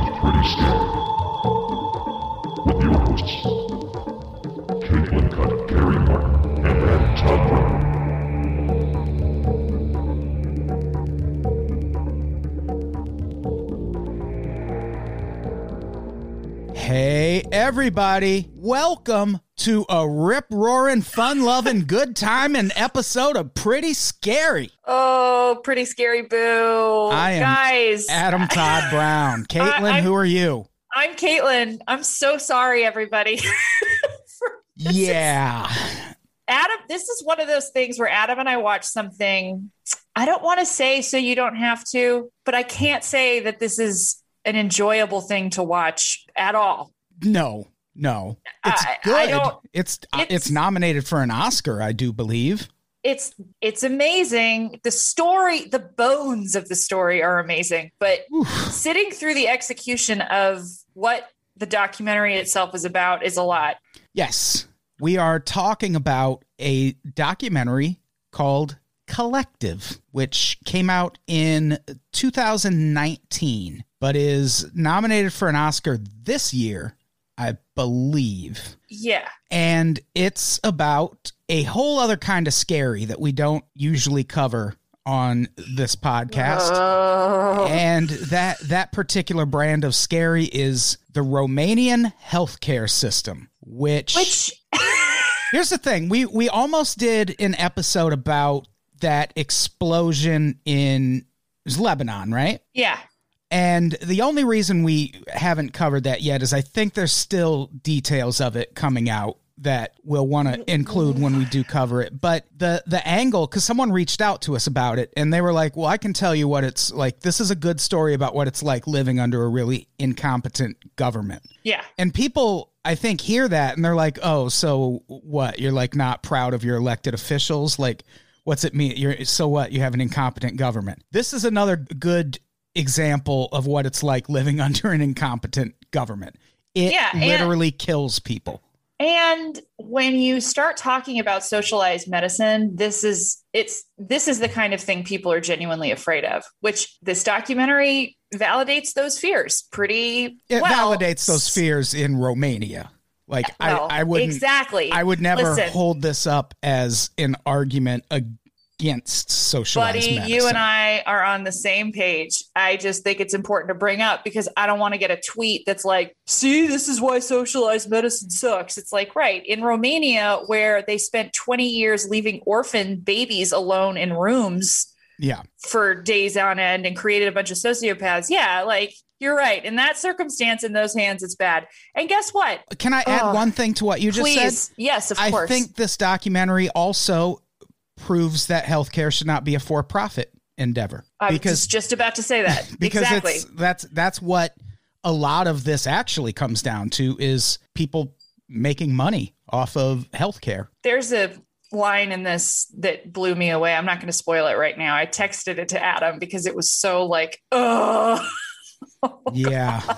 to Pretty Scary with your hosts, Caitlin Gary Martin, and Todd Brown. Hey, everybody. Welcome to a rip roaring, fun loving, good time and episode of Pretty Scary. Oh, pretty scary boo. I am Guys, Adam Todd Brown. Caitlin, I'm- who are you? I'm Caitlin. I'm so sorry, everybody. Yeah. Adam, this is one of those things where Adam and I watch something. I don't want to say so you don't have to, but I can't say that this is an enjoyable thing to watch at all. No, no. It's I- good. I don't- it's, uh, it's- it's nominated for an Oscar, I do believe. It's it's amazing. The story, the bones of the story are amazing, but Oof. sitting through the execution of what the documentary itself is about is a lot. Yes, we are talking about a documentary called Collective, which came out in 2019, but is nominated for an Oscar this year, I believe. Yeah. And it's about a whole other kind of scary that we don't usually cover on this podcast. Oh. And that that particular brand of scary is the Romanian healthcare system, which, Which here's the thing we we almost did an episode about that explosion in Lebanon, right? yeah. And the only reason we haven't covered that yet is I think there's still details of it coming out that we'll want to include when we do cover it. But the the angle cuz someone reached out to us about it and they were like, "Well, I can tell you what it's like. This is a good story about what it's like living under a really incompetent government." Yeah. And people I think hear that and they're like, "Oh, so what? You're like not proud of your elected officials? Like what's it mean? You're so what? You have an incompetent government." This is another good example of what it's like living under an incompetent government. It Yeah, and- literally kills people. And when you start talking about socialized medicine, this is it's this is the kind of thing people are genuinely afraid of, which this documentary validates those fears pretty It well. validates those fears in Romania. Like Well, I, I wouldn't exactly. I would never Listen. hold this up as an argument against socialized medicine. Buddy, medicine. you and I are on the same page. I just think it's important to bring up because I don't want to get a tweet that's like, see, this is why socialized medicine sucks. It's like, right. In Romania, where they spent 20 years leaving orphan babies alone in rooms Yeah. for days on end and created a bunch of sociopaths. Yeah, like you're right. In that circumstance, in those hands, it's bad. And guess what? Can I add Ugh. one thing to what you just Please. said? Yes, of I course. I think this documentary also proves that healthcare should not be a for-profit endeavor I was because just, just about to say that. because exactly. it's that's that's what a lot of this actually comes down to is people making money off of healthcare. There's a line in this that blew me away. I'm not going to spoil it right now. I texted it to Adam because it was so like, oh, Yeah.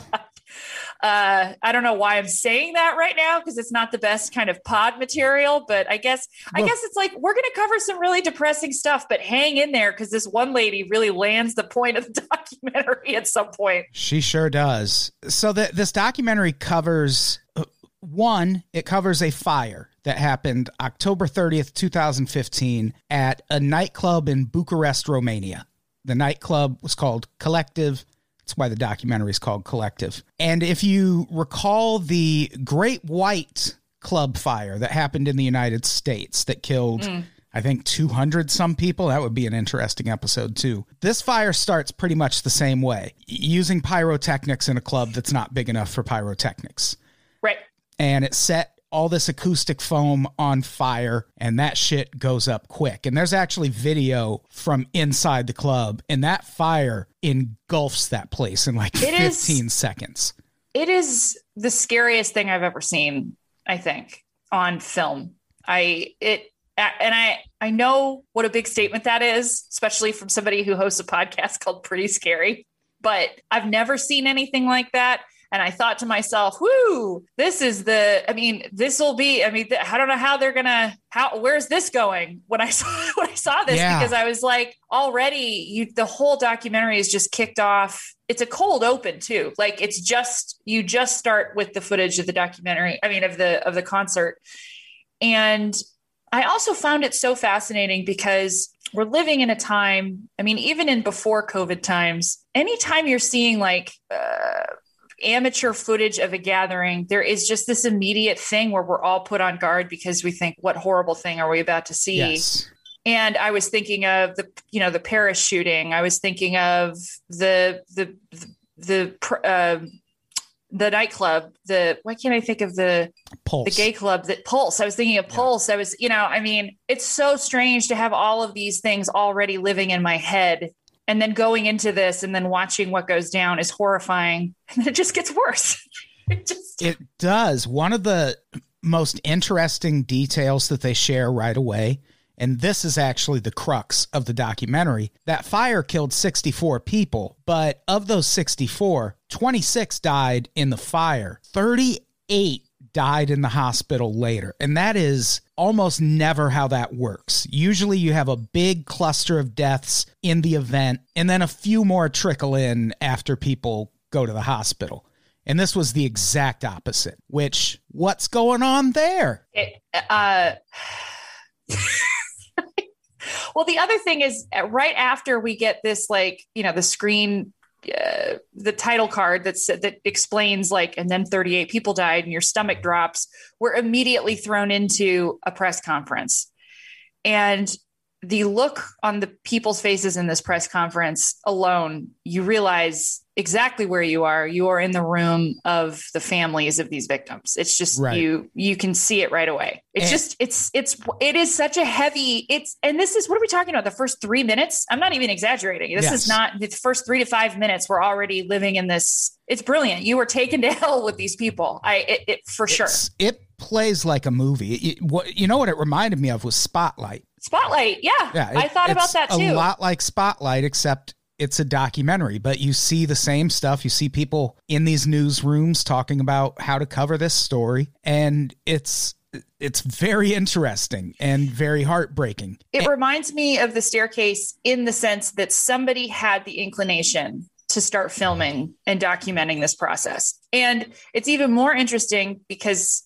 Uh, I don't know why I'm saying that right now because it's not the best kind of pod material. But I guess I guess it's like we're going to cover some really depressing stuff, but hang in there because this one lady really lands the point of the documentary at some point. She sure does. So that this documentary covers uh, one, it covers a fire that happened October 30th, 2015 at a nightclub in Bucharest, Romania. The nightclub was called Collective. That's why the documentary is called Collective. And if you recall the Great White Club fire that happened in the United States that killed mm. I think 200 some people. That would be an interesting episode, too. This fire starts pretty much the same way using pyrotechnics in a club that's not big enough for pyrotechnics. Right. And it set all this acoustic foam on fire, and that shit goes up quick. And there's actually video from inside the club, and that fire engulfs that place in like It is- 15 seconds. It is the scariest thing I've ever seen, I think, on film. I it and I I know what a big statement that is, especially from somebody who hosts a podcast called Pretty Scary, but I've never seen anything like that. And I thought to myself, whoo, this is the, I mean, this will be, I mean, I don't know how they're going to, how, where's this going when I saw, when I saw this, Yeah. because I was like, already you, the whole documentary is just kicked off. It's a cold open too. Like it's just, you just start with the footage of the documentary. I mean, of the, of the concert. And I also found it so fascinating because we're living in a time, I mean, even in before COVID times, anytime you're seeing like uh, amateur footage of a gathering, there is just this immediate thing where we're all put on guard because we think, what horrible thing are we about to see? Yes. and I was thinking of the you know the Paris shooting. I was thinking of the the the the, uh, the nightclub. The why can't I think of the Pulse. the gay club that Pulse? I was thinking of Pulse. I was you know I mean it's so strange to have all of these things already living in my head. And then going into this and then watching what goes down is horrifying. And then it just gets worse. it just It does. One of the most interesting details that they share right away, and this is actually the crux of the documentary that fire killed 64 people, but of those 64, 26 died in the fire, 38 died in the hospital later. And that is almost never how that works. Usually you have a big cluster of deaths in the event, and then a few more trickle in after people go to the hospital. And this was the exact opposite, which what's going on there? it, uh, well, the other thing is uh, right after we get this, like, you know, the screen, uh, the title card that's, that explains like, and then 38 people died and your stomach drops, we're immediately thrown into a press conference. And the look on the people's faces in this press conference alone, you realize exactly where you are. You are in the room of the families of these victims. It's just Right. you you can see it right away. It's And- just it's it's it is such a heavy it's and this is what are we talking about? The first three minutes? I'm not even exaggerating. This Yes. is not the first three to five minutes. We're already living in this. It's brilliant. You were taken to hell with these people. I it, it for sure. It plays like a movie. It- what you know what it reminded me of was Spotlight. Spotlight. Yeah. Yeah, I thought about that too. A lot like Spotlight, except it's a documentary. But you see the same stuff. You see people in these newsrooms talking about how to cover this story, and it's it's very interesting and very heartbreaking. It reminds me of the staircase in the sense that somebody had the inclination to start filming and documenting this process. And it's even more interesting because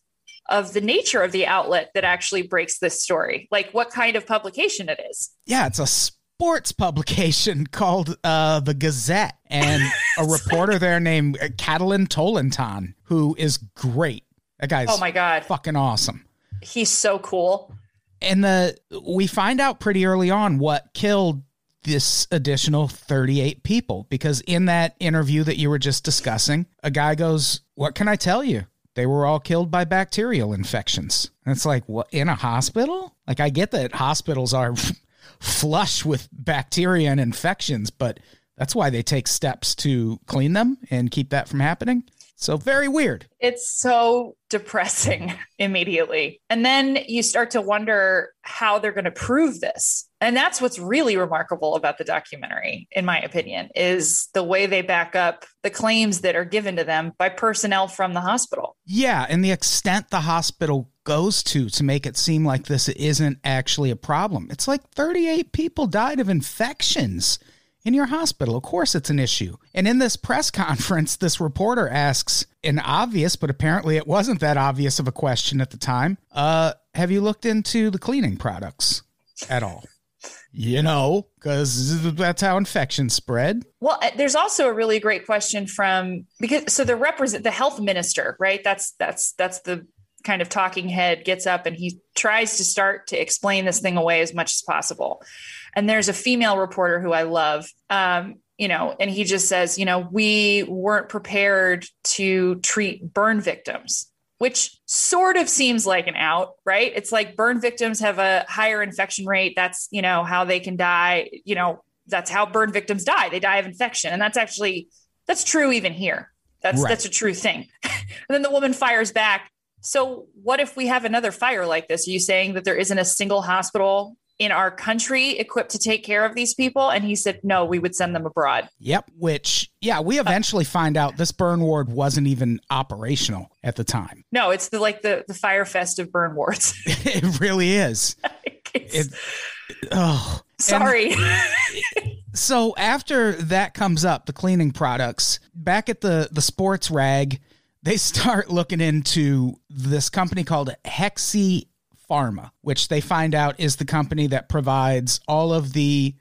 of the nature of the outlet that actually breaks this story, like what kind of publication it is. Yeah, it's a sports publication called uh, the Gazette, and a reporter there named Catalin Tolontan, who is great. That guy's Oh my God. fucking awesome. He's so cool. and the we find out pretty early on what killed this additional 38 people because in that interview that you were just discussing a guy goes what can i tell you they were all killed by bacterial infections. And it's like what in a hospital? Like i get that hospitals are flush with bacteria and infections but that's why they take steps to clean them and keep that from happening so very weird It's so depressing immediately. And then you start to wonder how they're going to prove this. And that's what's really remarkable about the documentary, in my opinion, is the way they back up the claims that are given to them by personnel from the hospital. Yeah, and the extent the hospital goes to to make it seem like this isn't actually a problem. It's like 38 people died of infections in your hospital. Of course, it's an issue. And in this press conference, this reporter asks an obvious, but apparently it wasn't that obvious of a question at the time. Uh, have you looked into the cleaning products at all? You know, because that's how infections spread. Well, uh, there's also a really great question from because so the represent the health minister, right? That's that's that's the kind of talking head gets up and he tries to start to explain this thing away as much as possible. And there's a female reporter who I love, um, you know, and he just says, you know, we weren't prepared to treat burn victims, which sort of seems like an out, right? It's like burn victims have a higher infection rate. That's, you know, how they can die, you know, that's how burn victims die. They die of infection. And that's actually that's true even here. That's Right. that's a true thing. and then the woman fires back. So what if we have another fire like this? Are you saying that there isn't a single hospital in our country equipped to take care of these people? And he said, no, we would send them abroad. Yep. Which, yeah, we eventually find out this burn ward wasn't even operational at the time. No, it's the like the the fire fest of burn wards. it really is. It, oh, sorry. so after that comes up, the cleaning products back at the the sports rag, they start looking into this company called Hexi Pharma, which they find out is the company that provides all of the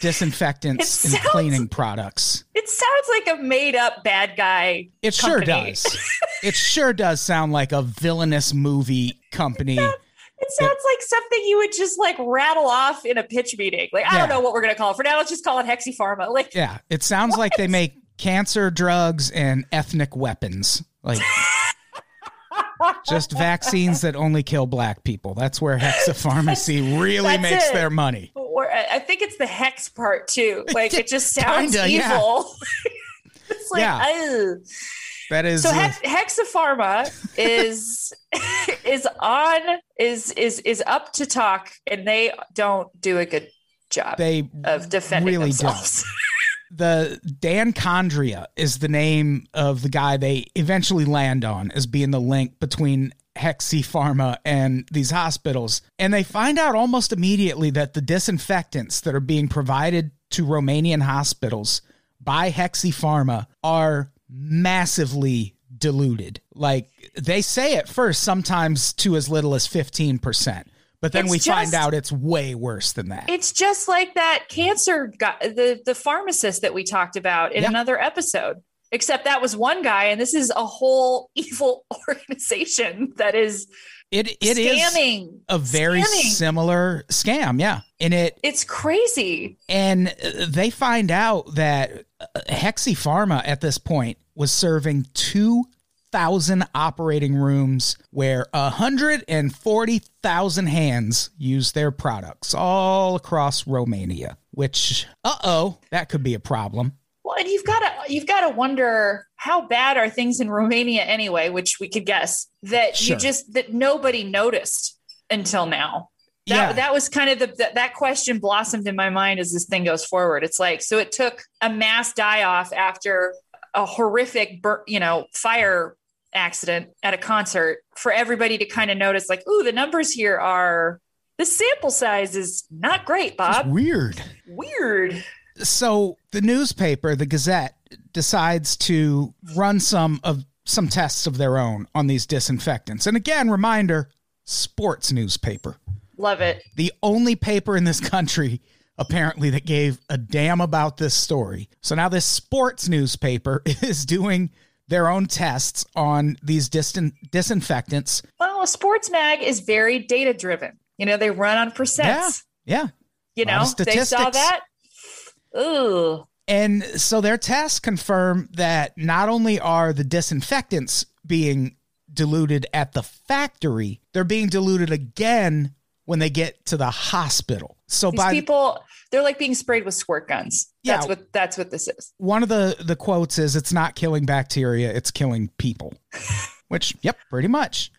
disinfectants It and cleaning products. it sounds like a made up bad guy. It sure does. it sure does sound like a villainous movie company. It sounds like something you would just like rattle off in a pitch meeting. Like, I Yeah. don't know what we're going to call it. For now, let's just call it Hexi Pharma. Like, Yeah, it sounds like they make cancer drugs and ethnic weapons. Like just vaccines that only kill black people. That's where Hexa Pharmacy really makes it. their money. or I think it's the hex part too. Like, it just sounds Kinda, yeah. evil. it's like, Yeah. That is So uh, Hexapharma is is on is is is up to talk, and they don't do a good job they of defending really themselves. The Dan Condrea is the name of the guy they eventually land on as being the link between Hexi Pharma and these hospitals. And they find out almost immediately that the disinfectants that are being provided to Romanian hospitals by Hexi Pharma are massively diluted. Like they say at first, sometimes to as little as 15%. But then It's we find out it's way worse than that. It's just like that cancer guy, the the pharmacist that we talked about in Yeah. another episode. Except that was one guy, and this is a whole evil organization that is It it is scamming. a very Scamming. similar scam, yeah. And it It's crazy. and uh, they find out that uh, Hexi Pharma at this point was serving 2000 operating rooms where 140,000 hands use their products all across Romania, which uh-oh, that could be a problem. Well, and you've got to you've got to wonder how bad are things in Romania anyway, which we could guess that Sure. you just that nobody noticed until now. That, yeah. that was kind of the that, that question blossomed in my mind as this thing goes forward. It's like so it took a mass die off after a horrific bur- you know fire accident at a concert for everybody to kind of notice like ooh the numbers here are the sample size is not great bob weird. weird so the newspaper, the Gazette, decides to run some of some tests of their own on these disinfectants. And again, reminder, sports newspaper. love it The only paper in this country apparently that gave a damn about this story. So now this sports newspaper is doing their own tests on these distin- disinfectants. Well, a sports mag is very data driven. You know, they run on percents. Yeah. you know, they saw that. Ooh. And so their tests confirm that not only are the disinfectants being diluted at the factory, they're being diluted again when they get to the hospital. So These by people, they're like being sprayed with squirt guns. Yeah, That's what that's what this is. one of the the quotes is it's not killing bacteria, it's killing people. Which, yep, pretty much.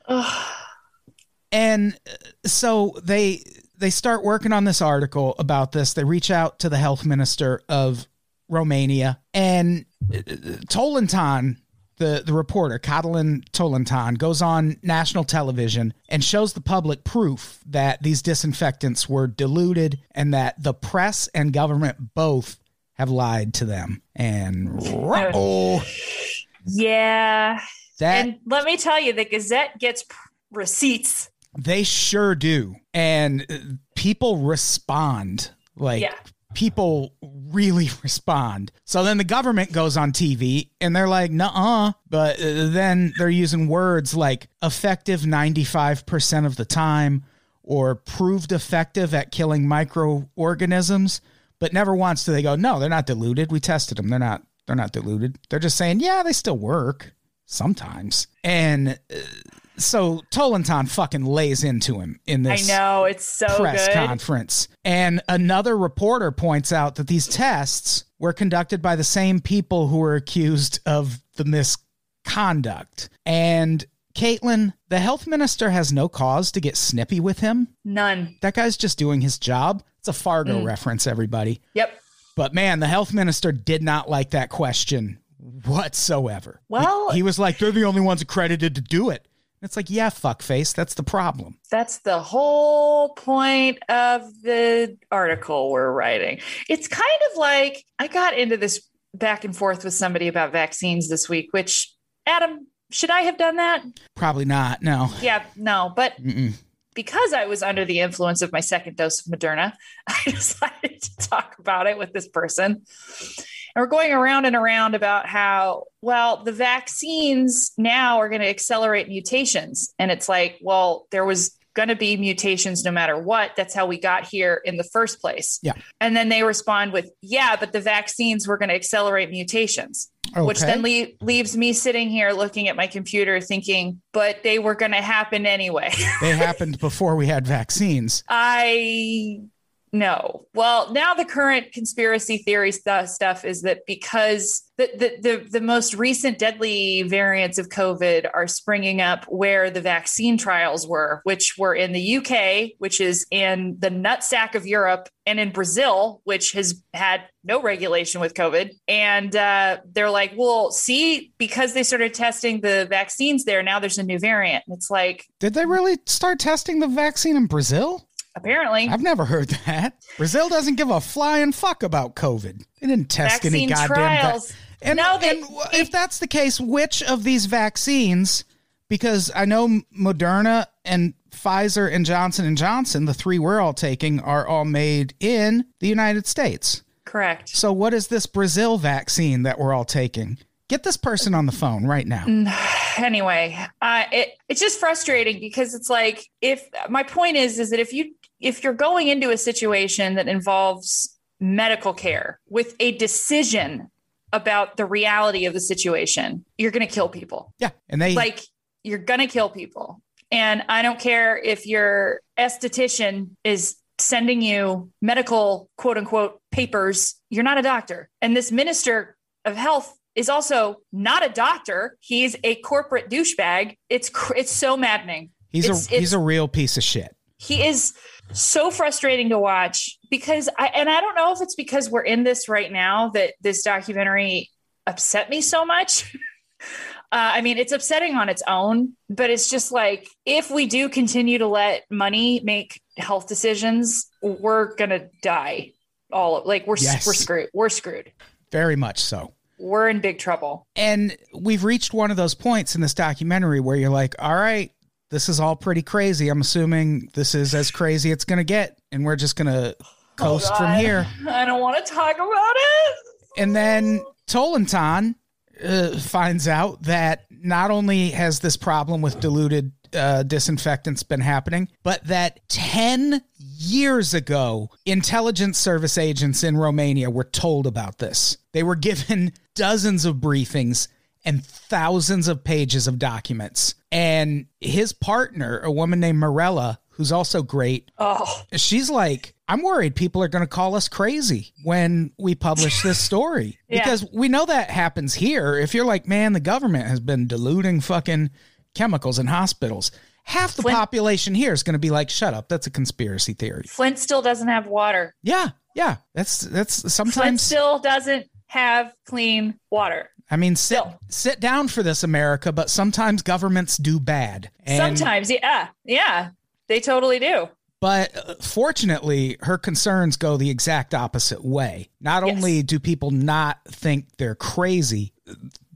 And uh, so they they start working on this article about this. They reach out to the health minister of Romania and uh, Tolontan, the the reporter Catalin Tolontan, goes on national television and shows the public proof that these disinfectants were diluted and that the press and government both have lied to them. And oh, Yeah. that and let me tell you, the Gazette gets p- receipts. They sure do. And uh, people respond. Like, Yeah. People really respond. So then the government goes on TV and they're like, nah, but uh, then they're using words like effective 95% of the time or proved effective at killing microorganisms. But never once do they go, no, they're not diluted. We tested them. They're not. They're not diluted. They're just saying, yeah, they still work sometimes. And uh, so Tolontan fucking lays into him in I this know it's so press good. conference. And another reporter points out that these tests were conducted by the same people who were accused of the misconduct. And Caitlin, the health minister has no cause to get snippy with him. None. That guy's just doing his job. It's a Fargo Mm. reference, everybody. Yep. But man, the health minister did not like that question whatsoever. Well- he, he was like, they're the only ones accredited to do it. It's like, yeah, fuckface. That's the problem. That's the whole point of the article we're writing. It's kind of like I got into this back and forth with somebody about vaccines this week, which, Adam, should I have done that? Probably not. No. Yeah, no, but Mm-mm. because I was under the influence of my second dose of Moderna, I decided to talk about it with this person. And we're going around and around about how, well, the vaccines now are going to accelerate mutations. And it's like, well, there was going to be mutations no matter what. That's how we got here in the first place. Yeah. And then they respond with, yeah, but the vaccines were going to accelerate mutations which then le- leaves me sitting here looking at my computer thinking, but they were going to happen anyway. they happened before we had vaccines. I no. Well, now the current conspiracy theory stu- stuff is that because the, the the the most recent deadly variants of COVID are springing up where the vaccine trials were, which were in the UK, which is in the nutsack of Europe, and in Brazil, which has had no regulation with COVID. And uh, they're like, well, see, because they started testing the vaccines there, now there's a new variant. And it's like, Did they really start testing the vaccine in Brazil? Apparently. I've never heard that. Brazil doesn't give a flying fuck about COVID. They didn't test any Vaccine goddamn va- trials. and, No, they- and if that's the case, which of these vaccines? Because I know Moderna and Pfizer and Johnson and Johnson, the three we're all taking, are all made in the United States. Correct. So what is this Brazil vaccine that we're all taking? Get this person on the phone right now. anyway, uh, it it's just frustrating because it's like if my point is is that if you if you're going into a situation that involves medical care with a decision about the reality of the situation, you're going to kill people. Yeah, and they Like you're going to kill people. And I don't care if your esthetician is sending you medical quote unquote papers, you're not a doctor. And this minister of health is also not a doctor. He's a corporate douchebag. It's cr- it's so maddening. he's it's- a he's a real piece of shit. He is so frustrating to watch because I and I don't know if it's because we're in this right now that this documentary upset me so much. Uh, I mean, it's upsetting on its own, but it's just like if we do continue to let money make health decisions, we're gonna die. All of, like we're Yes. we're screwed. We're screwed. Very much so. We're in big trouble. And we've reached one of those points in this documentary where you're like, all right, this is all pretty crazy. I'm assuming this is as crazy it's going to get. And we're just going to coast from here. I don't want to talk about it. And then Tolontan uh, finds out that not only has this problem with diluted uh, disinfectants been happening, but that 10 years ago, intelligence service agents in Romania were told about this. They were given dozens of briefings and thousands of pages of documents. And his partner, a woman named Mirela, who's also great, Oh, she's like, I'm worried people are going to call us crazy when we publish this story Yeah. because we know that happens here. If you're like, man, the government has been diluting fucking chemicals in hospitals, half the Flint- population here is going to be like, shut up. That's a conspiracy theory. Flint still doesn't have water. Yeah. Yeah. That's, that's Flint sometimes, still doesn't have clean water. I mean, sit, sit down for this, America, but sometimes governments do bad. And- Sometimes, yeah, yeah, they totally do. But uh, fortunately, her concerns go the exact opposite way. Not Yes. only do people not think they're crazy,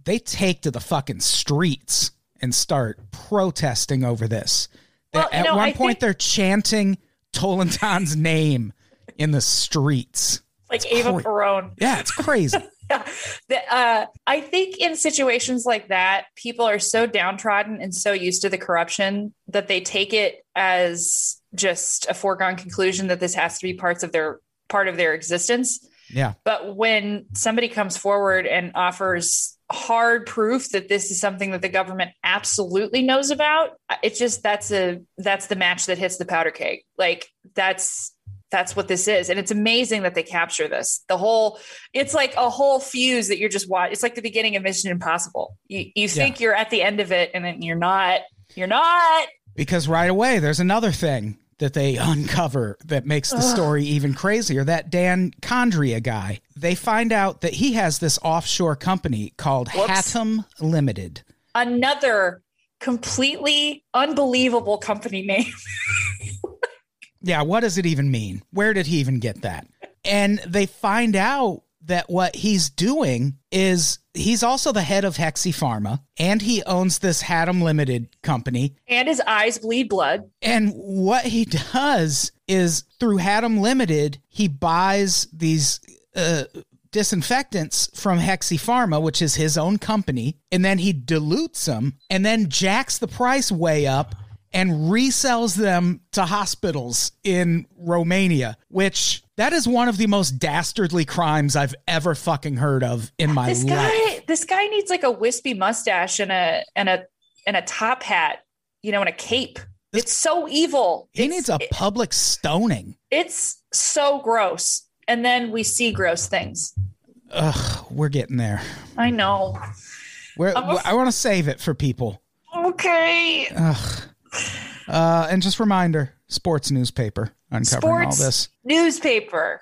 they take to the fucking streets and start protesting over this. Well, you At know, one I point, think- they're chanting Tolontan's name in the streets. Like Ava cra- Perone. Yeah, it's crazy. Yeah. The, uh, I think in situations like that, people are so downtrodden and so used to the corruption that they take it as just a foregone conclusion that this has to be parts of their part of their existence. yeah. But when somebody comes forward and offers hard proof that this is something that the government absolutely knows about, it's just that's a that's the match that hits the powder keg. Like that's that's what this is. And it's amazing that they capture this. The whole, it's like a whole fuse that you're just watching. It's like the beginning of Mission Impossible. You, you think you're at the end of it and then you're not. You're not. Because right away, there's another thing that they uncover that makes the story even crazier. That Dan Condrea guy, they find out that he has this offshore company called Whoops. Limited. Another completely unbelievable company name. Yeah, what does it even mean? Where did he even get that? And they find out that what he's doing is he's also the head of Hexi Pharma and he owns this Hatum Limited company. and his eyes bleed blood. And what he does is through Hatum Limited, he buys these uh, disinfectants from Hexi Pharma, which is his own company, and then he dilutes them and then jacks the price way up and resells them to hospitals in Romania, which that is one of the most dastardly crimes I've ever fucking heard of in my This life. guy, this guy needs like a wispy mustache and a and a and a top hat, you know, and a cape. It's so evil. he It's- needs a public stoning. It's so gross. And then we see gross things. Ugh, we're getting there. I know. We're, a- I want to save it for people. Okay. Ugh. Uh, and just reminder, sports newspaper uncovering all this. newspaper.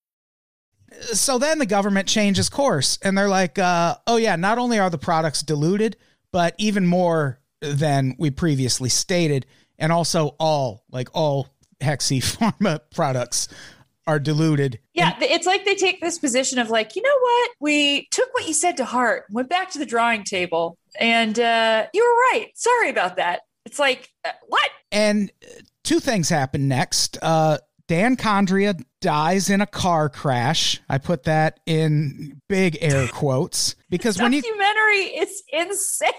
So then the government changes course and they're like, uh, oh, yeah, not only are the products diluted, but even more than we previously stated. And also, all, like all Hexi Pharma products are diluted. Yeah, th- it's like they take this position of like, you know what? We took what you said to heart, went back to the drawing table, and uh, you were right. Sorry about that. It's like, uh, what? And two things happen next. Uh, Dan Condrea dies in a car crash. I put that in big air quotes because when you Documentary, it's insane.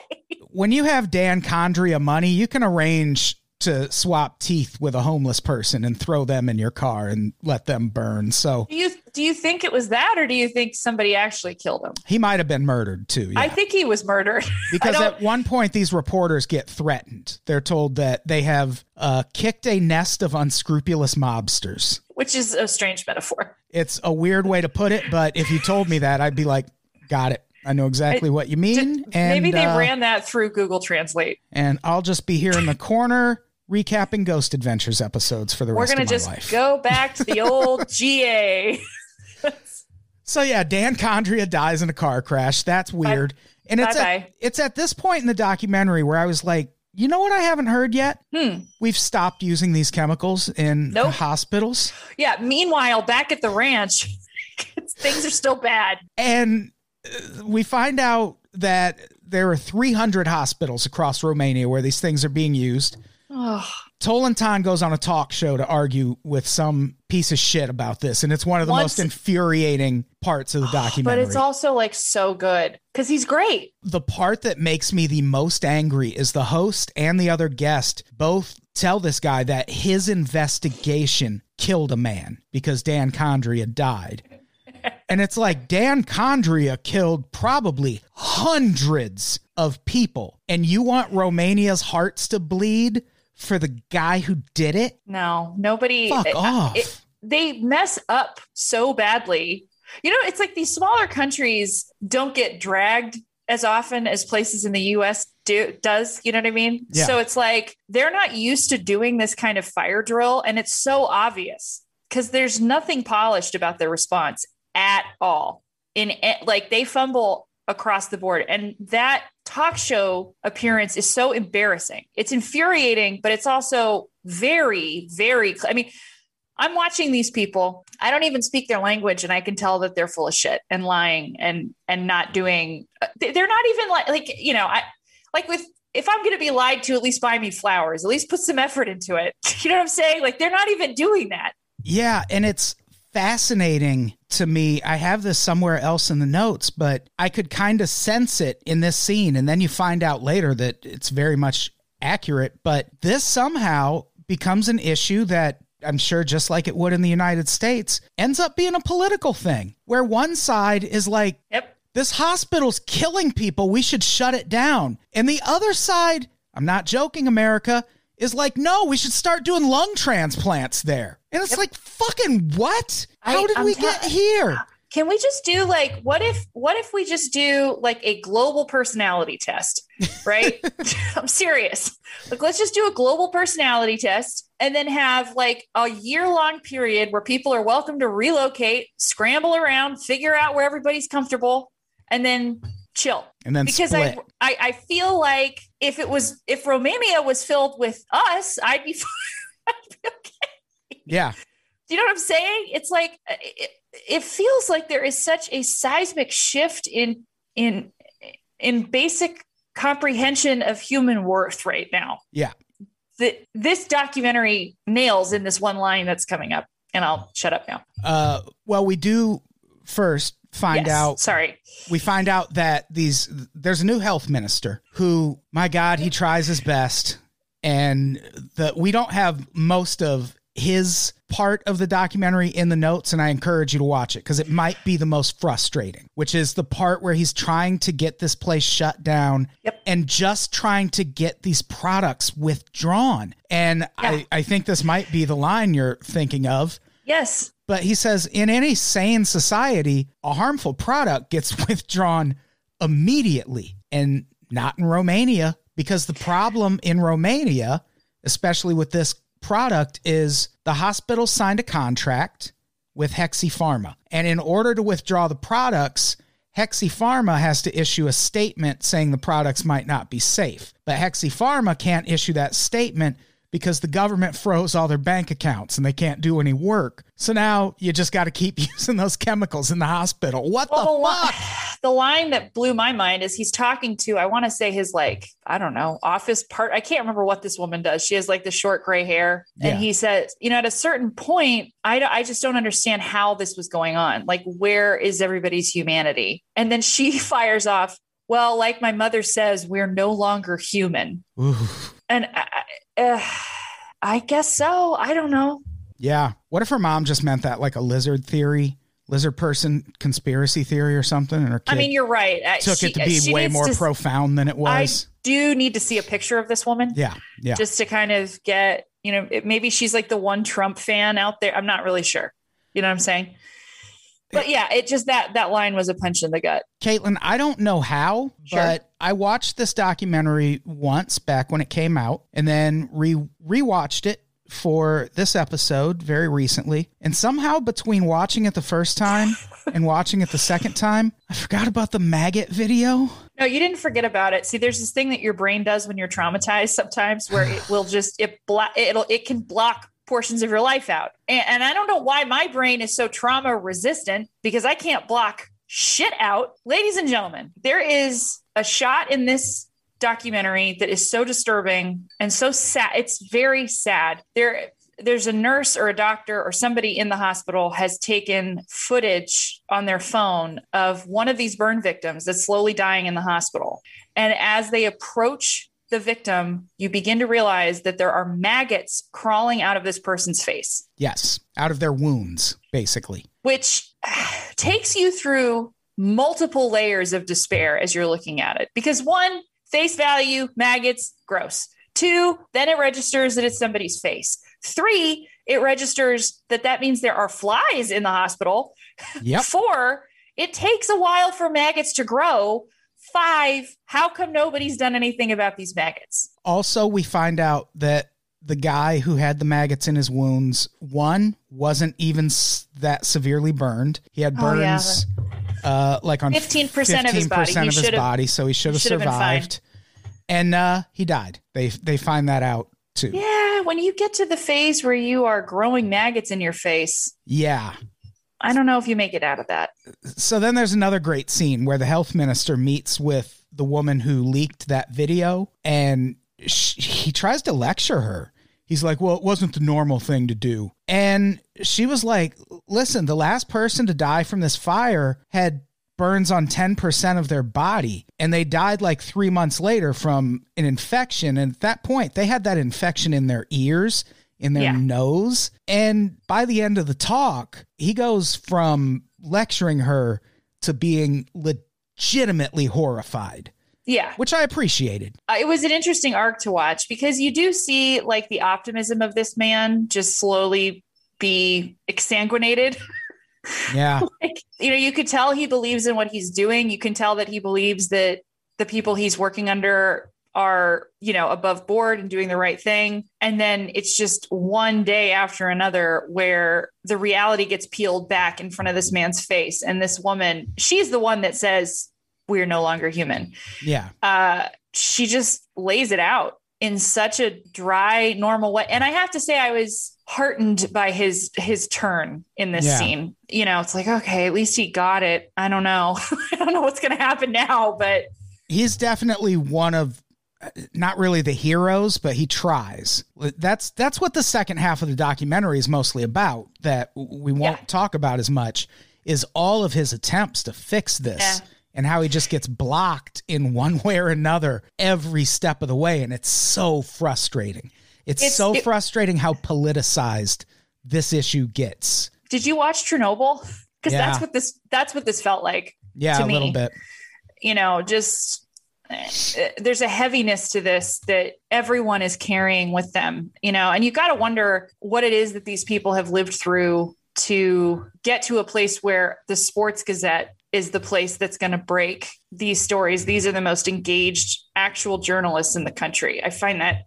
when you have Dan Condrea money, you can arrange to swap teeth with a homeless person and throw them in your car and let them burn. So Do you do you think it was that, or do you think somebody actually killed him? he might have been murdered too. yeah. I think he was murdered. because at one point these reporters get threatened. They're told that they have uh, kicked a nest of unscrupulous mobsters. which is a strange metaphor. It's a weird way to put it, but if you told me that, I'd be like, "Got it. I know exactly what you mean." Did- and maybe they uh, ran that through Google Translate. and I'll just be here in the corner recapping Ghost Adventures episodes for the rest of the game. We're rest gonna of my just life. go back to the old GA. So yeah, Dan Condrea dies in a car crash. That's weird. and it's Bye-bye. at, it's at this point in the documentary where I was like, you know what I haven't heard yet? Hmm. We've stopped using these chemicals in Nope. hospitals. Yeah. Meanwhile, back at the ranch, things are still bad. And uh, we find out that there are 300 hospitals across Romania where these things are being used. Oh, Tolontan goes on a talk show to argue with some piece of shit about this, and it's one of the Once- most infuriating parts of the documentary. but it's also like so good because he's great. the part that makes me the most angry is the host and the other guest both tell this guy that his investigation killed a man because Dan Condrea died. And it's like Dan Condrea killed probably hundreds of people. And you want Romania's hearts to bleed for the guy who did it? No, nobody. Fuck it- off. it- they mess up so badly. You know, it's like these smaller countries don't get dragged as often as places in the US do does, you know what I mean? Yeah. So it's like they're not used to doing this kind of fire drill and it's so obvious cuz there's nothing polished about their response at all. In like they fumble across the board and that talk show appearance is so embarrassing. It's infuriating, but it's also very very I mean I'm watching these people. I don't even speak their language, and I can tell that they're full of shit and lying and and not doing. Uh, they- They're not even like like you know I like with if I'm going to be lied to, at least buy me flowers. At least put some effort into it. You know what I'm saying? Like they're not even doing that. Yeah, and it's fascinating to me. I have this somewhere else in the notes, but I could kind of sense it in this scene. And then you find out later that it's very much accurate. But this somehow becomes an issue that I'm sure, just like it would in the United States, ends up being a political thing where one side is like, Yep. this hospital's killing people. We should shut it down. And the other side, I'm not joking, America, is like, no, we should start doing lung transplants there. And it's like, fucking what? How I- did I'm we ta- get here? Can we just do like what if what if we just do like a global personality test, right? I'm serious. Like let's just do a global personality test and then have like a year long period where people are welcome to relocate, scramble around, figure out where everybody's comfortable and then chill. And then Because. I, I I feel like if it was if Romania was filled with us, I'd be, I'd be okay. yeah. Do you know what I'm saying? It's like uh, it, it feels like there is such a seismic shift in in in basic comprehension of human worth right now. Yeah. That this documentary nails in this one line that's coming up, and I'll shut up now. Uh, well, we do first find Yes. out Sorry. we find out that these there's a new health minister who my god he tries his best and the we don't have most of his part of the documentary in the notes and I encourage you to watch it because it might be the most frustrating which is the part where he's trying to get this place shut down Yep. and just trying to get these products withdrawn and I, I think this might be the line you're thinking of Yes. but he says in any sane society, a harmful product gets withdrawn immediately and not in Romania because the problem in Romania, especially with this product, is the hospital signed a contract with Hexi Pharma. And in order to withdraw the products, Hexi Pharma has to issue a statement saying the products might not be safe. But Hexi Pharma can't issue that statement because the government froze all their bank accounts and they can't do any work. So now you just got to keep using those chemicals in the hospital. What Well, the oh, li- fuck? the line that blew my mind is he's talking to, I want to say his like, I don't know, office part. I can't remember what this woman does. She has like the short gray hair. Yeah. And he says, you know, at a certain point, I, I just don't understand how this was going on. Like, where is everybody's humanity? And then she fires off, well, like my mother says, we're no longer human. Ooh. And I, uh, I guess so. I don't know. Yeah. What if her mom just meant that like a lizard theory, lizard person conspiracy theory or something? And her kid I mean, you're right. Took she- it to be way more to- profound than it was I do need to see a picture of this woman. yeah. Yeah. just to kind of get, you know, it, maybe she's like the one Trump fan out there. I'm not really sure. You know what I'm saying? But yeah, it just that that line was a punch in the gut. Caitlin, I don't know how, Sure. but I watched this documentary once back when it came out and then re rewatched it for this episode very recently. And somehow between watching it the first time and watching it the second time, I forgot about the maggot video. No, you didn't forget about it. See, there's this thing that your brain does when you're traumatized sometimes where it will just it blo- it'll it can block portions of your life out. And, and I don't know why my brain is so trauma resistant because I can't block shit out. Ladies and gentlemen, there is a shot in this documentary that is so disturbing and so sad. It's very sad. There there's a nurse or a doctor or somebody in the hospital has taken footage on their phone of one of these burn victims that's slowly dying in the hospital. And as they approach the victim, you begin to realize that there are maggots crawling out of this person's face, Yes, out of their wounds, basically. which takes you through multiple layers of despair as you're looking at it. Because one, face value, maggots, gross. Two, then it registers that it's somebody's face. Three, it registers that that means there are flies in the hospital. Yep. Four, it takes a while for maggots to grow. Five, how come nobody's done anything about these maggots? Also, we find out that the guy who had the maggots in his wounds, one, wasn't even s- that severely burned. He had Oh, yeah. burns uh, like on 15% of his body. 15% of his body, so he should have should have been fine. survived. And uh, he died. They they find that out too. Yeah, when you get to the phase where you are growing maggots in your face, yeah. I don't know if you make it out of that. So then there's another great scene where the health minister meets with the woman who leaked that video and sh he tries to lecture her. he's like, well, it wasn't the normal thing to do. And she was like, listen, the last person to die from this fire had burns on 10% of their body and they died like three months later from an infection and at that point they had that infection in their ears in their Yeah. nose and by the end of the talk he goes from lecturing her to being legitimately horrified Yeah. which i appreciated Uh, it was an interesting arc to watch because you do see like the optimism of this man just slowly be exsanguinated. yeah like, you know, you could tell he believes in what he's doing. You can tell that he believes that the people he's working under are, you know, above board and doing the right thing. And then it's just one day after another where the reality gets peeled back in front of this man's face. And this woman, she's the one that says, We're no longer human yeah uh, she just lays it out in such a dry, normal way. And I have to say, I was heartened by his his turn in this Yeah. scene. You know, it's like, okay, at least he got it. I don't know. I don't know what's to happen now, but he's definitely one of not really the heroes but he tries that's that's what the second half of the documentary is mostly about that we won't Yeah. talk about as much is all of his attempts to fix this Yeah. and how he just gets blocked in one way or another every step of the way and it's so frustrating it's, It's- so it- frustrating how politicized this issue gets did you watch Chernobyl? Because Yeah. that's what this that's what this felt like. yeah a little bit you know, just Uh, there's a heaviness to this that everyone is carrying with them, you know, and you got to wonder what it is that these people have lived through to get to a place where the Sports Gazette is the place that's going to break these stories. These are the most engaged actual journalists in the country. I find that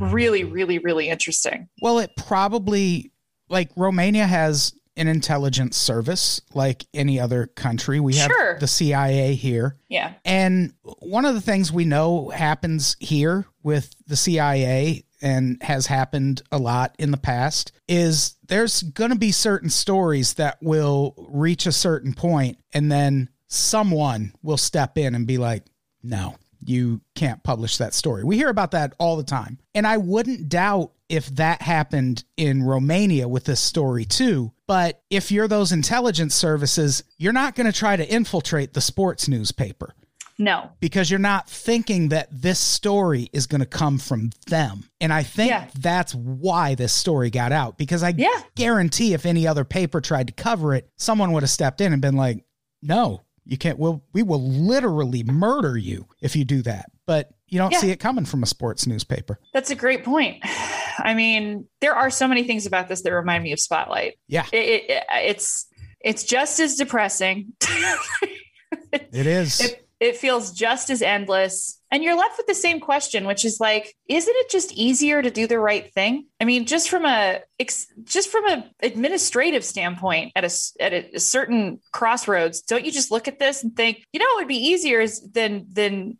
really, really, really interesting. Well, it probably like Romania has an intelligence service like any other country. We have Sure. the CIA here. Yeah. And one of the things we know happens here with the CIA and has happened a lot in the past is there's going to be certain stories that will reach a certain point and then someone will step in and be like, no, you can't publish that story. We hear about that all the time. And I wouldn't doubt if that happened in Romania with this story too. But if you're those intelligence services, you're not going to try to infiltrate the sports newspaper No. because you're not thinking that this story is going to come from them. And I think Yeah. that's why this story got out because I Yeah. guarantee if any other paper tried to cover it, someone would have stepped in and been like, "No, you can't. We'll we will literally murder you if you do that." But you don't Yeah. see it coming from a sports newspaper. That's a great point. I mean, there are so many things about this that remind me of Spotlight. Yeah, It, it, it's it's just as depressing. it is. it it feels just as endless, and you're left with the same question, which is like, isn't it just easier to do the right thing? I mean, just from a just from a administrative standpoint, at a at a certain crossroads, don't you just look at this and think, you know, it would be easier than than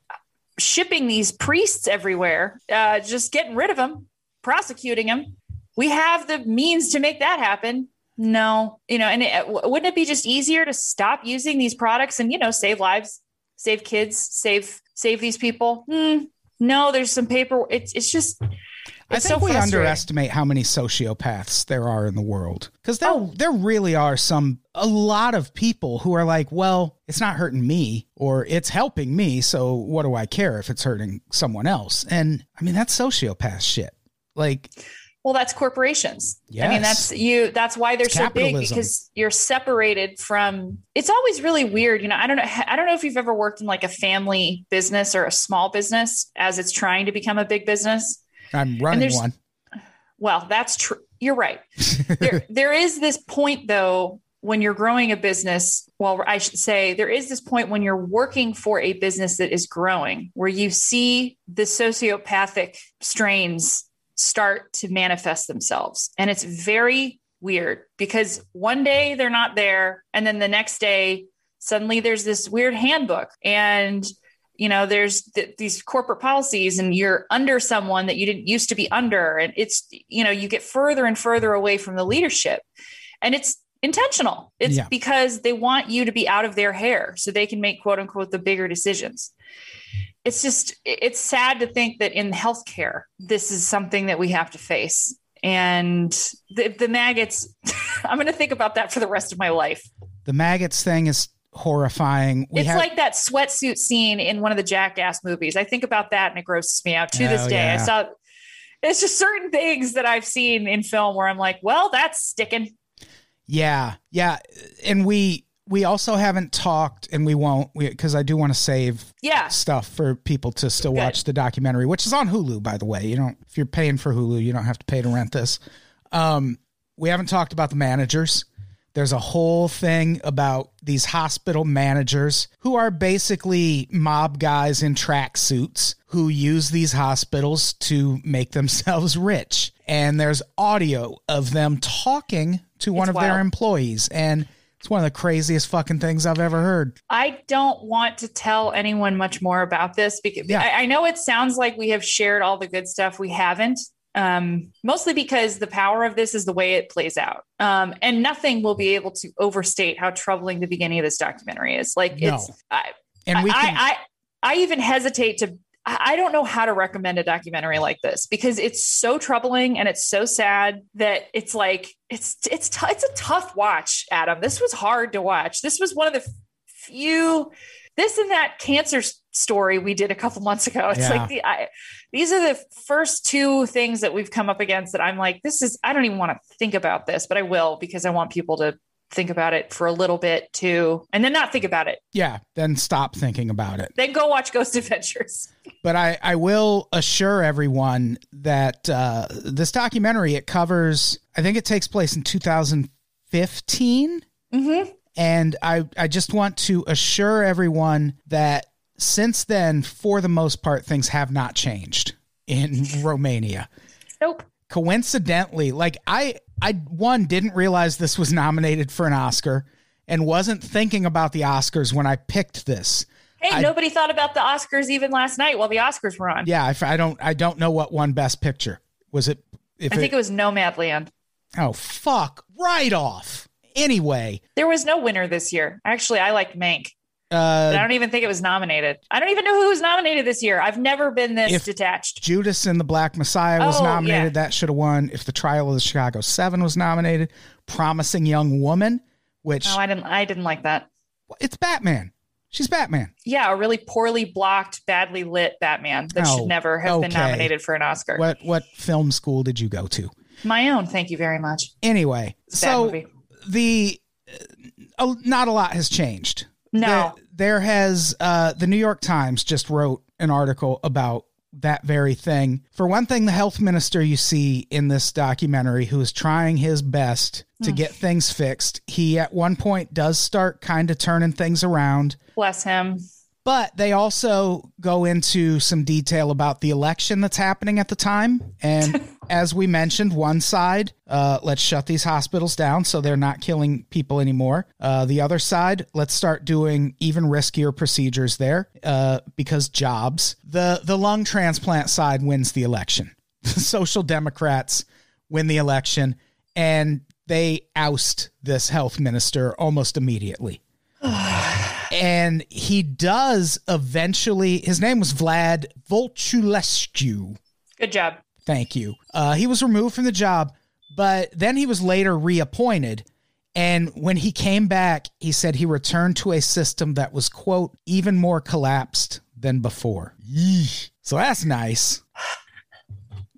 shipping these priests everywhere, uh, just getting rid of them, prosecuting them. We have the means to make that happen. No, you know, and it, wouldn't it be just easier to stop using these products and you know save lives, save kids, save save these people? Hmm, no, there's some paper. It's it's just. I think so we underestimate how many sociopaths there are in the world because there Oh. there really are some a lot of people who are like, well, it's not hurting me or it's helping me, so what do I care if it's hurting someone else? And I mean that's sociopath shit. Like, Well, that's corporations. I mean, that's you. That's why they're It's so big because you're separated from. It's always really weird, you know. I don't know. I don't know if you've ever worked in like a family business or a small business as it's trying to become a big business. I'm running one. Well, that's true. You're right. there, there is this point though when you're growing a business. Well, I should say there is this point when you're working for a business that is growing, where you see the sociopathic strains start to manifest themselves, and it's very weird because one day they're not there, and then the next day suddenly there's this weird handbook and you know there's th- these corporate policies and you're under someone that you didn't used to be under. And it's you know you get further and further away from the leadership. And it's intentional. It's Yeah. because they want you to be out of their hair so they can make quote unquote the bigger decisions. It's just it's sad to think that in healthcare this is something that we have to face. And the, the maggots i'm going to think about that for the rest of my life. The maggots thing is horrifying. We it's have- like that sweatsuit scene in one of the jackass movies i think about that and it grosses me out to this Oh, day i saw it's just certain things that i've seen in film where i'm like well that's sticking Yeah, yeah, and we we also haven't talked, and we won't, because I do want to save yeah stuff for people to still Good. watch the documentary, which is on Hulu, by the way. You don't if you're paying for Hulu, you don't have to pay to rent this. Um, we haven't talked about the managers. There's a whole thing about these hospital managers who are basically mob guys in track suits who use these hospitals to make themselves rich. And there's audio of them talking to one It's of their employees. And it's one of the craziest fucking things I've ever heard. I don't want to tell anyone much more about this because Yeah. I, I know it sounds like we have shared all the good stuff. We haven't. Um, mostly because the power of this is the way it plays out. Um, and nothing will be able to overstate how troubling the beginning of this documentary is. Like No. it's I, And we I, can, I, I even hesitate to I I don't know how to recommend a documentary like this because it's so troubling and it's so sad that it's like it's it's t- it's a tough watch, Adam. This was hard to watch. This was one of the few this and that cancer story we did a couple months ago. It's Yeah. like the I, these are the first two things that we've come up against that I'm like, this is I don't even want to think about this, but I will because I want people to think about it for a little bit too, and then not think about it. yeah, then stop thinking about it. Then go watch Ghost Adventures. But I, I will assure everyone that uh, this documentary it covers. I think it takes place in 2015, Mm-hmm. and I I just want to assure everyone that since then, for the most part, things have not changed in Romania. Nope. Coincidentally, like I I one didn't realize this was nominated for an Oscar and wasn't thinking about the Oscars when I picked this. Hey, I- nobody thought about the Oscars even last night while the Oscars were on. Yeah, I, I don't I don't know what won Best Picture. Was it? If I think it was Nomadland. Oh fuck! Right off. Anyway, There was no winner this year. Actually, I liked Mank, uh, I don't even think it was nominated. I don't even know who was nominated this year. I've never been this detached. Judas and the Black Messiah was Oh, nominated. yeah. That should have won. If the Trial of the Chicago Seven was nominated, Promising Young Woman, which oh, I didn't. I didn't like that. it's Batman. She's Batman. Yeah, a really poorly blocked, badly lit Batman that Oh, should never have been nominated for an Oscar. What what film school did you go to? My own. Thank you very much. Anyway, It's a bad so movie. the uh, not a lot has changed. No. There, there has uh, the New York Times just wrote an article about that very thing. For one thing, the health minister you see in this documentary who is trying his best to get things fixed. He at one point does start kind of turning things around. Bless him. But they also go into some detail about the election that's happening at the time. And as we mentioned, one side, uh, let's shut these hospitals down so they're not killing people anymore. Uh, the other side, let's start doing even riskier procedures there uh, because jobs. The, the lung transplant side wins the election. The Social Democrats win the election and they oust this health minister almost immediately and he does eventually his name was vlad Voiculescu Good job. Thank you uh, he was removed from the job but then he was later reappointed and when he came back he said he returned to a system that was quote even more collapsed than before Yeesh. so that's nice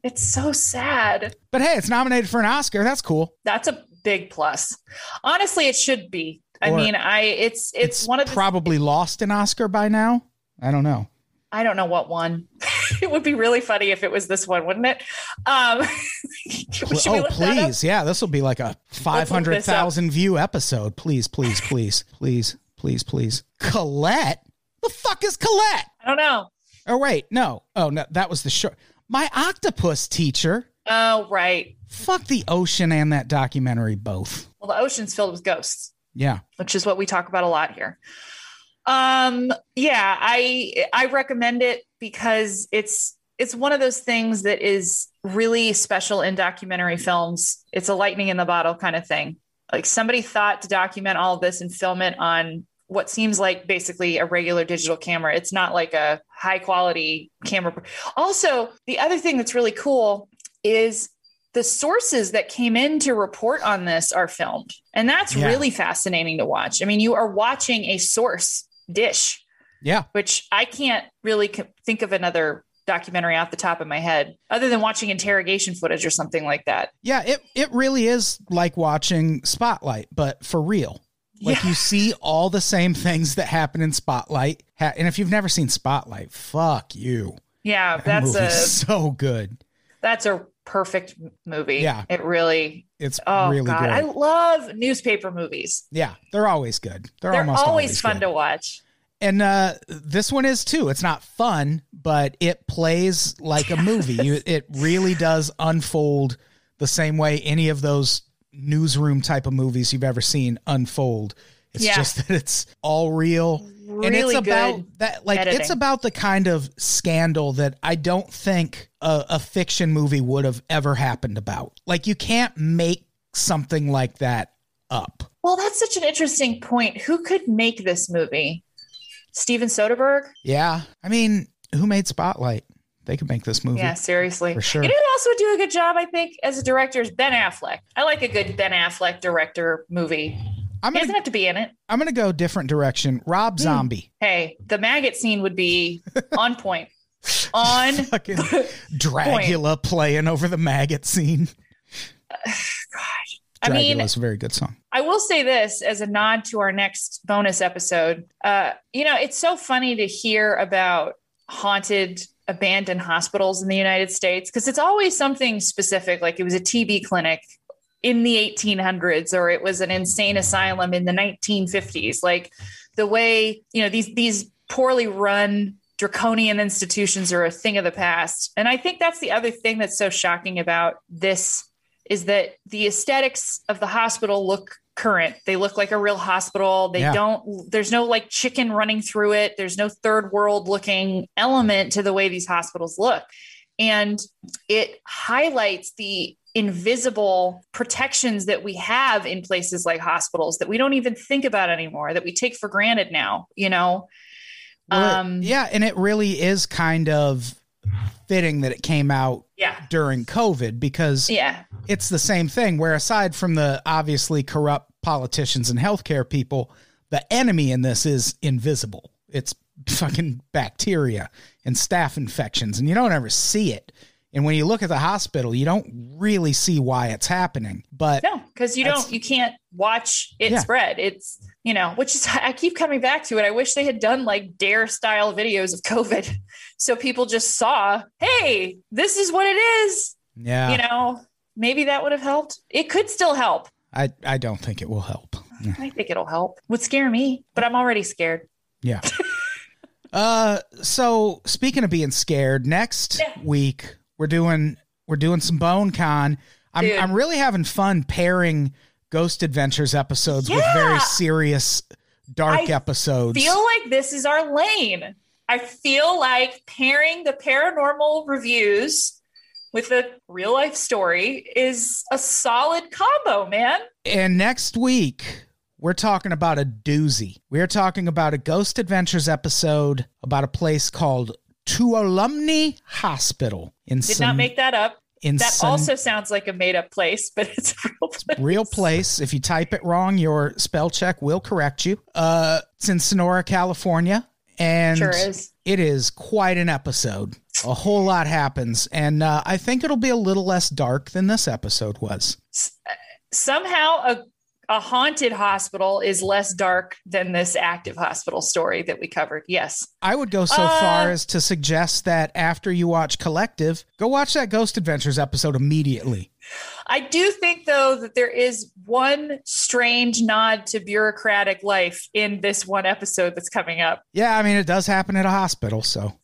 It's so sad. but hey it's nominated for an oscar that's cool That's a big plus. Honestly, it should be. I mean, I it's it's, one of the probably lost an oscar by now i don't know I don't know what one. it would be really funny if it was this one, wouldn't it? Um, oh, please. Yeah, this will be like a 500,000 view episode. Please, please, please, please, please, please. Colette? The fuck is Colette? I don't know. Oh, wait. No. Oh, no. That was the show. My octopus teacher. Oh, right. Fuck the ocean and that documentary both. Well, the ocean's filled with ghosts, Yeah. which is what we talk about a lot here. Um, yeah, I I recommend it because it's it's one of those things that is really special in documentary films. It's a lightning in the bottle kind of thing. Like somebody thought to document all of this and film it on what seems like basically a regular digital camera. It's not like a high quality camera. Also, the other thing that's really cool is the sources that came in to report on this are filmed. And that's Yeah. really fascinating to watch. I mean, you are watching a source dish, Yeah. which I can't really think of another documentary off the top of my head other than watching interrogation footage or something like that. Yeah, it it really is like watching Spotlight, but for real. Like Yeah. you see all the same things that happen in Spotlight. Ha- And if you've never seen Spotlight, fuck you. Yeah, That that's a so good. that's a perfect movie. Yeah. It really It's Oh really god, great. I love newspaper movies. yeah, they're always good. They're, They're almost always, always fun good. to watch. And uh, this one is too. It's not fun, but it plays like a movie. You, it really does unfold the same way any of those newsroom type of movies you've ever seen unfold. It's Yeah. just that it's all real. And it's Really about that like it's about the kind of scandal that I don't think a, a fiction movie would have ever happened about. Like you can't make something like that up. Well, that's such an interesting point. Who could make this movie? Steven Soderbergh? Yeah. I mean, who made Spotlight? They could make this movie. Yeah, seriously. For sure. You know who else would do a good job, I think, as a director is Ben Affleck. I like a good Ben Affleck director movie. I'm He gonna doesn't have to be in it. I'm gonna go a different direction. Rob Zombie, Hey, the maggot scene would be on point. On fucking Dracula playing over the maggot scene. I mean, a very good song. I will say this as a nod to our next bonus episode. Uh, you know, it's so funny to hear about haunted, abandoned hospitals in the United States because it's always something specific, like it was a TB clinic in the 1800s or it was an insane asylum in the 1950s. Like the way, you know, these these poorly run draconian institutions are a thing of the past. And I think that's the other thing that's so shocking about this is that the aesthetics of the hospital look current. They look like a real hospital. They Yeah. don't, there's no like chicken running through it. There's no third world looking element to the way these hospitals look. And it highlights the invisible protections that we have in places like hospitals that we don't even think about anymore, that we take for granted now, you know? Well, Um, yeah, and it really is kind of fitting that it came out Yeah. during COVID because Yeah. it's the same thing. Where aside from the obviously corrupt politicians and healthcare people, the enemy in this is invisible. It's fucking bacteria and staph infections, and you don't ever see it. And when you look at the hospital, you don't really see why it's happening. But No, because you don't, you can't watch it Yeah. spread. It's, you know, which is, I keep coming back to it. I wish they had done like dare style videos of COVID. So people just saw, hey, this is what it is. yeah, You know, maybe that would have helped. It could still help. I, I don't think it will help. I think it'll help. Would scare me, but I'm already scared. Yeah. uh so speaking of being scared, next Yeah. week we're doing we're doing some Bone Con. I'm Dude. I'm really having fun pairing Ghost Adventures episodes with very serious dark episodes. I episodes. Feel like this is our lane. I feel like pairing the paranormal reviews with a real life story is a solid combo, man. and next week we're talking about a doozy. We're talking about a Ghost Adventures episode about a place called Tuolumne Hospital in Did not make that up. in That also sounds like a made up place, but it's a real place. real place. If you type it wrong, your spell check will correct you. Uh, it's in Sonora, California, and Sure is. it is quite an episode. A whole lot happens, and uh, I think it'll be a little less dark than this episode was. Somehow a a haunted hospital is less dark than this active hospital story that we covered. Yes. I would go so Uh, far as to suggest that after you watch Collective, go watch that Ghost Adventures episode immediately. I do think though that there is one strange nod to bureaucratic life in this one episode that's coming up. Yeah, I mean it does happen at a hospital, so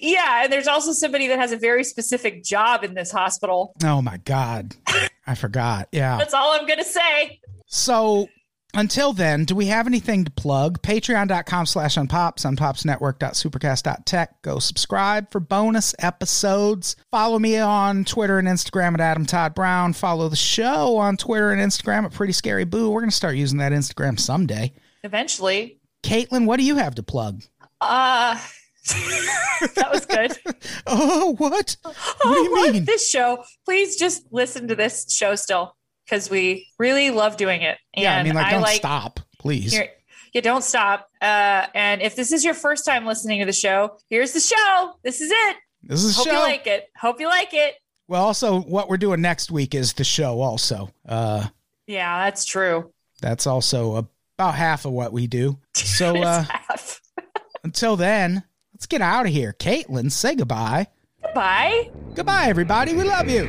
Yeah, and there's also somebody that has a very specific job in this hospital. oh my god, I forgot. Yeah. That's all I'm going to say. So until then, do we have anything to plug? Patreon.com slash unpops, unpopsnetwork.supercast.tech. Go subscribe for bonus episodes. Follow me on Twitter and Instagram at Adam Todd Brown. Follow the show on Twitter and Instagram at Pretty Scary Boo. We're going to start using that Instagram someday. Eventually. Caitlin, what do you have to plug? Uh that was good. Oh, what? What do you what? mean? This show, please just listen to this show still because we really love doing it. And yeah, I mean, like, don't like stop, please. Here, yeah, don't stop. Uh, and if this is your first time listening to the show, here's the show. This is it. This is Hope show. you like it. Hope you like it. well, also, what we're doing next week is the show. Also, uh, Yeah, that's true. that's also about half of what we do. So uh, half. until then, let's get out of here. Caitlin, say goodbye. Goodbye. Goodbye, everybody. We love you.